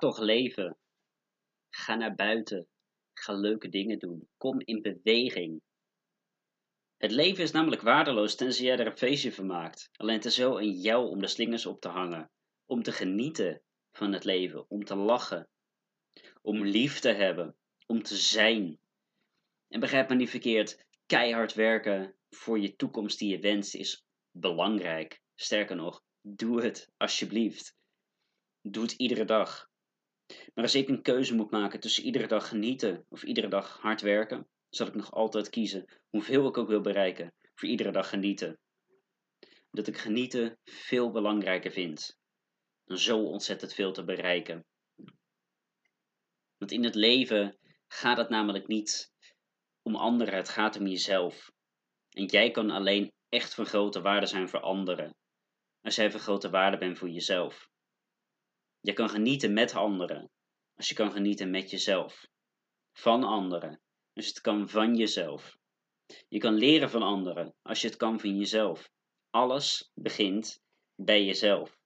toch leven. Ga naar buiten. Ga leuke dingen doen. Kom in beweging. Het leven is namelijk waardeloos tenzij jij er een feestje van maakt. Alleen het is zo in jou om de slingers op te hangen. Om te genieten van het leven. Om te lachen. Om lief te hebben. Om te zijn. En begrijp me niet verkeerd. Keihard werken voor je toekomst die je wenst is belangrijk. Sterker nog, doe het alsjeblieft. Doe het iedere dag. Maar als ik een keuze moet maken tussen iedere dag genieten of iedere dag hard werken, zal ik nog altijd kiezen, hoeveel ik ook wil bereiken, voor iedere dag genieten. Dat ik genieten veel belangrijker vind dan zo ontzettend veel te bereiken. Want in het leven gaat het namelijk niet om anderen, het gaat om jezelf. En jij kan alleen echt van grote waarde zijn voor anderen. Als jij van grote waarde bent voor jezelf. Je kan genieten met anderen. Als je kan genieten met jezelf. Van anderen. Je het kan van jezelf. Je kan leren van anderen. Als je het kan van jezelf. Alles begint bij jezelf.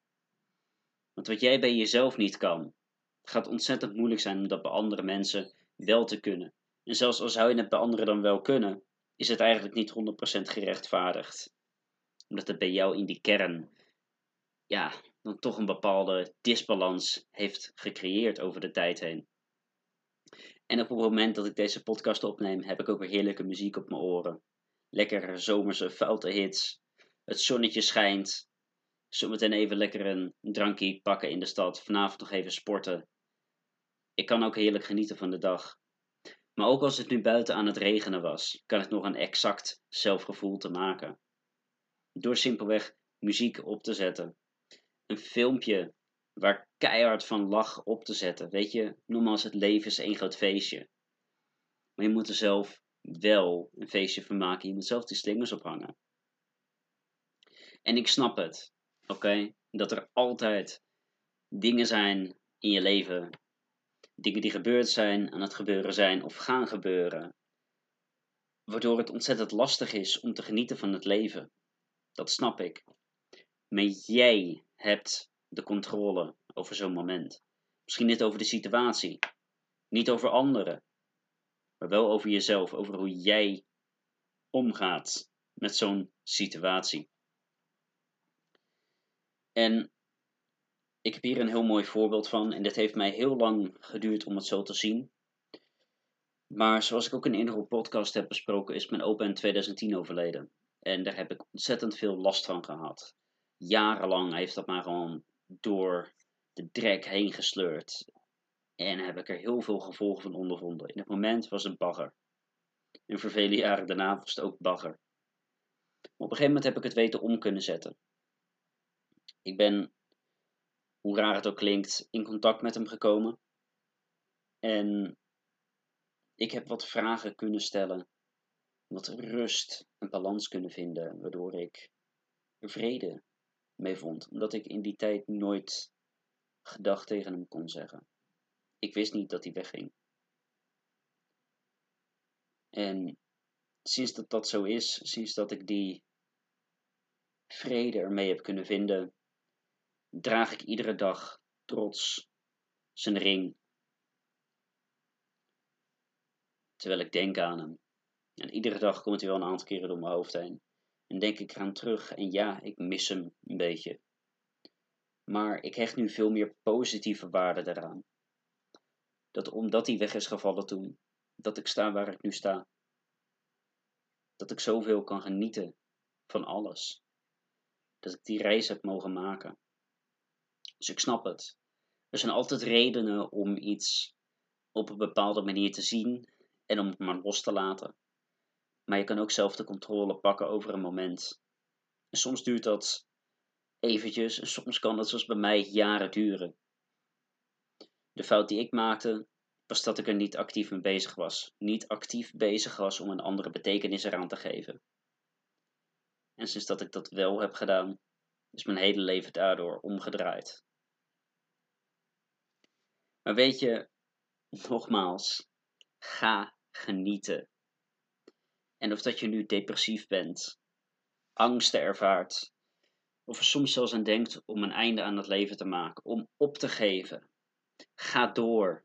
Want wat jij bij jezelf niet kan, gaat ontzettend moeilijk zijn om dat bij andere mensen wel te kunnen. En zelfs al zou je het bij anderen dan wel kunnen, is het eigenlijk niet 100% gerechtvaardigd. Omdat het bij jou in die kern, ja, dan toch een bepaalde disbalans heeft gecreëerd over de tijd heen. En op het moment dat ik deze podcast opneem, heb ik ook weer heerlijke muziek op mijn oren. Lekkere zomerse foute hits. Het zonnetje schijnt. Zometeen even lekker een drankje pakken in de stad. Vanavond nog even sporten. Ik kan ook heerlijk genieten van de dag. Maar ook als het nu buiten aan het regenen was, kan ik nog een exact zelfgevoel te maken. Door simpelweg muziek op te zetten. Een filmpje waar keihard van lach op te zetten. Weet je, noem als het leven is één groot feestje. Maar je moet er zelf wel een feestje van maken. Je moet zelf die slingers ophangen. En ik snap het, oké? Dat er altijd dingen zijn in je leven dingen die gebeurd zijn, aan het gebeuren zijn of gaan gebeuren. Waardoor het ontzettend lastig is om te genieten van het leven. Dat snap ik. Maar jij hebt de controle over zo'n moment. Misschien niet over de situatie, niet over anderen, maar wel over jezelf, over hoe jij omgaat met zo'n situatie. En ik heb hier een heel mooi voorbeeld van en dit heeft mij heel lang geduurd om het zo te zien. Maar zoals ik ook in een eerdere podcast heb besproken, is mijn opa in 2010 overleden. En daar heb ik ontzettend veel last van gehad. Jarenlang heeft dat maar gewoon door de drek heen gesleurd. En heb ik er heel veel gevolgen van ondervonden. In het moment was het bagger. En voor vele jaren daarna was het ook bagger. op een gegeven moment heb ik het weten om kunnen zetten. Ik ben hoe raar het ook klinkt, in contact met hem gekomen. En ik heb wat vragen kunnen stellen, wat rust en balans kunnen vinden, waardoor ik vrede mee vond. Omdat ik in die tijd nooit gedacht tegen hem kon zeggen. Ik wist niet dat hij wegging. En sinds dat dat zo is, sinds dat ik die vrede ermee heb kunnen vinden, draag ik iedere dag trots zijn ring. Terwijl ik denk aan hem. En iedere dag komt hij wel een aantal keren door mijn hoofd heen. En denk ik aan terug en ja, ik mis hem een beetje. Maar ik hecht nu veel meer positieve waarde daaraan. Dat omdat hij weg is gevallen toen, dat ik sta waar ik nu sta. Dat ik zoveel kan genieten van alles. Dat ik die reis heb mogen maken. Dus ik snap het. Er zijn altijd redenen om iets op een bepaalde manier te zien en om het maar los te laten. Maar je kan ook zelf de controle pakken over een moment. En soms duurt dat eventjes en soms kan dat zoals bij mij jaren duren. De fout die ik maakte was dat ik er niet actief mee bezig was. Niet actief bezig was om een andere betekenis eraan te geven. En sinds dat ik dat wel heb gedaan, is mijn hele leven daardoor omgedraaid. Maar weet je, nogmaals, ga genieten. En of dat je nu depressief bent, angsten ervaart, of er soms zelfs aan denkt om een einde aan het leven te maken, om op te geven. Ga door.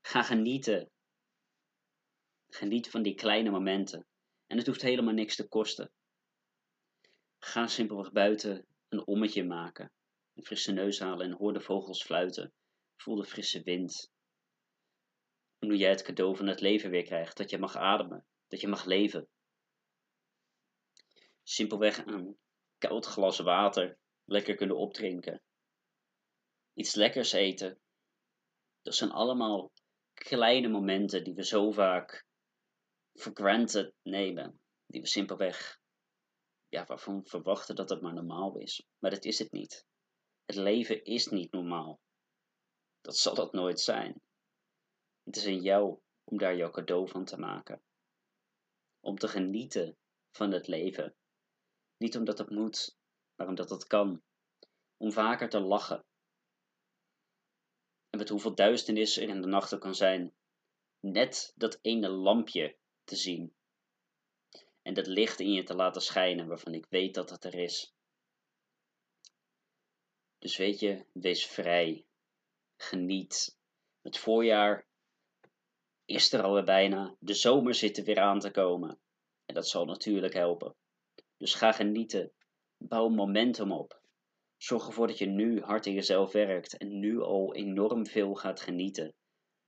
Ga genieten. Geniet van die kleine momenten. En het hoeft helemaal niks te kosten. Ga simpelweg buiten een ommetje maken. Een frisse neus halen en hoor de vogels fluiten. Voel de frisse wind. En hoe jij het cadeau van het leven weer krijgt. Dat je mag ademen. Dat je mag leven. Simpelweg een koud glas water lekker kunnen opdrinken. Iets lekkers eten. Dat zijn allemaal kleine momenten die we zo vaak for granted nemen. Die we simpelweg, ja, waarvan verwachten dat het maar normaal is. Maar dat is het niet. Het leven is niet normaal. Dat zal dat nooit zijn. Het is in jou om daar jouw cadeau van te maken. Om te genieten van het leven. Niet omdat het moet, maar omdat het kan. Om vaker te lachen. En met hoeveel duisternis er in de nachten kan zijn. Net dat ene lampje te zien. En dat licht in je te laten schijnen waarvan ik weet dat het er is. Dus weet je, wees vrij. Geniet. Het voorjaar is er alweer bijna. De zomer zit er weer aan te komen. En dat zal natuurlijk helpen. Dus ga genieten. Bouw momentum op. Zorg ervoor dat je nu hard in jezelf werkt en nu al enorm veel gaat genieten,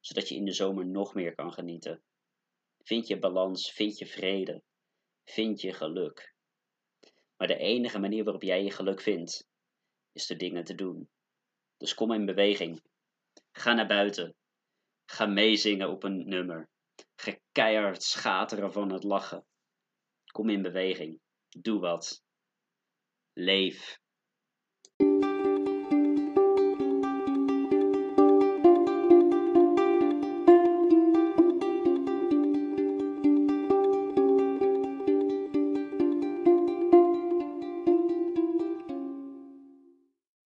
zodat je in de zomer nog meer kan genieten. Vind je balans, vind je vrede, vind je geluk. Maar de enige manier waarop jij je geluk vindt, is de dingen te doen. Dus kom in beweging. Ga naar buiten. Ga meezingen op een nummer. Ga keihard schateren van het lachen. Kom in beweging. Doe wat. Leef.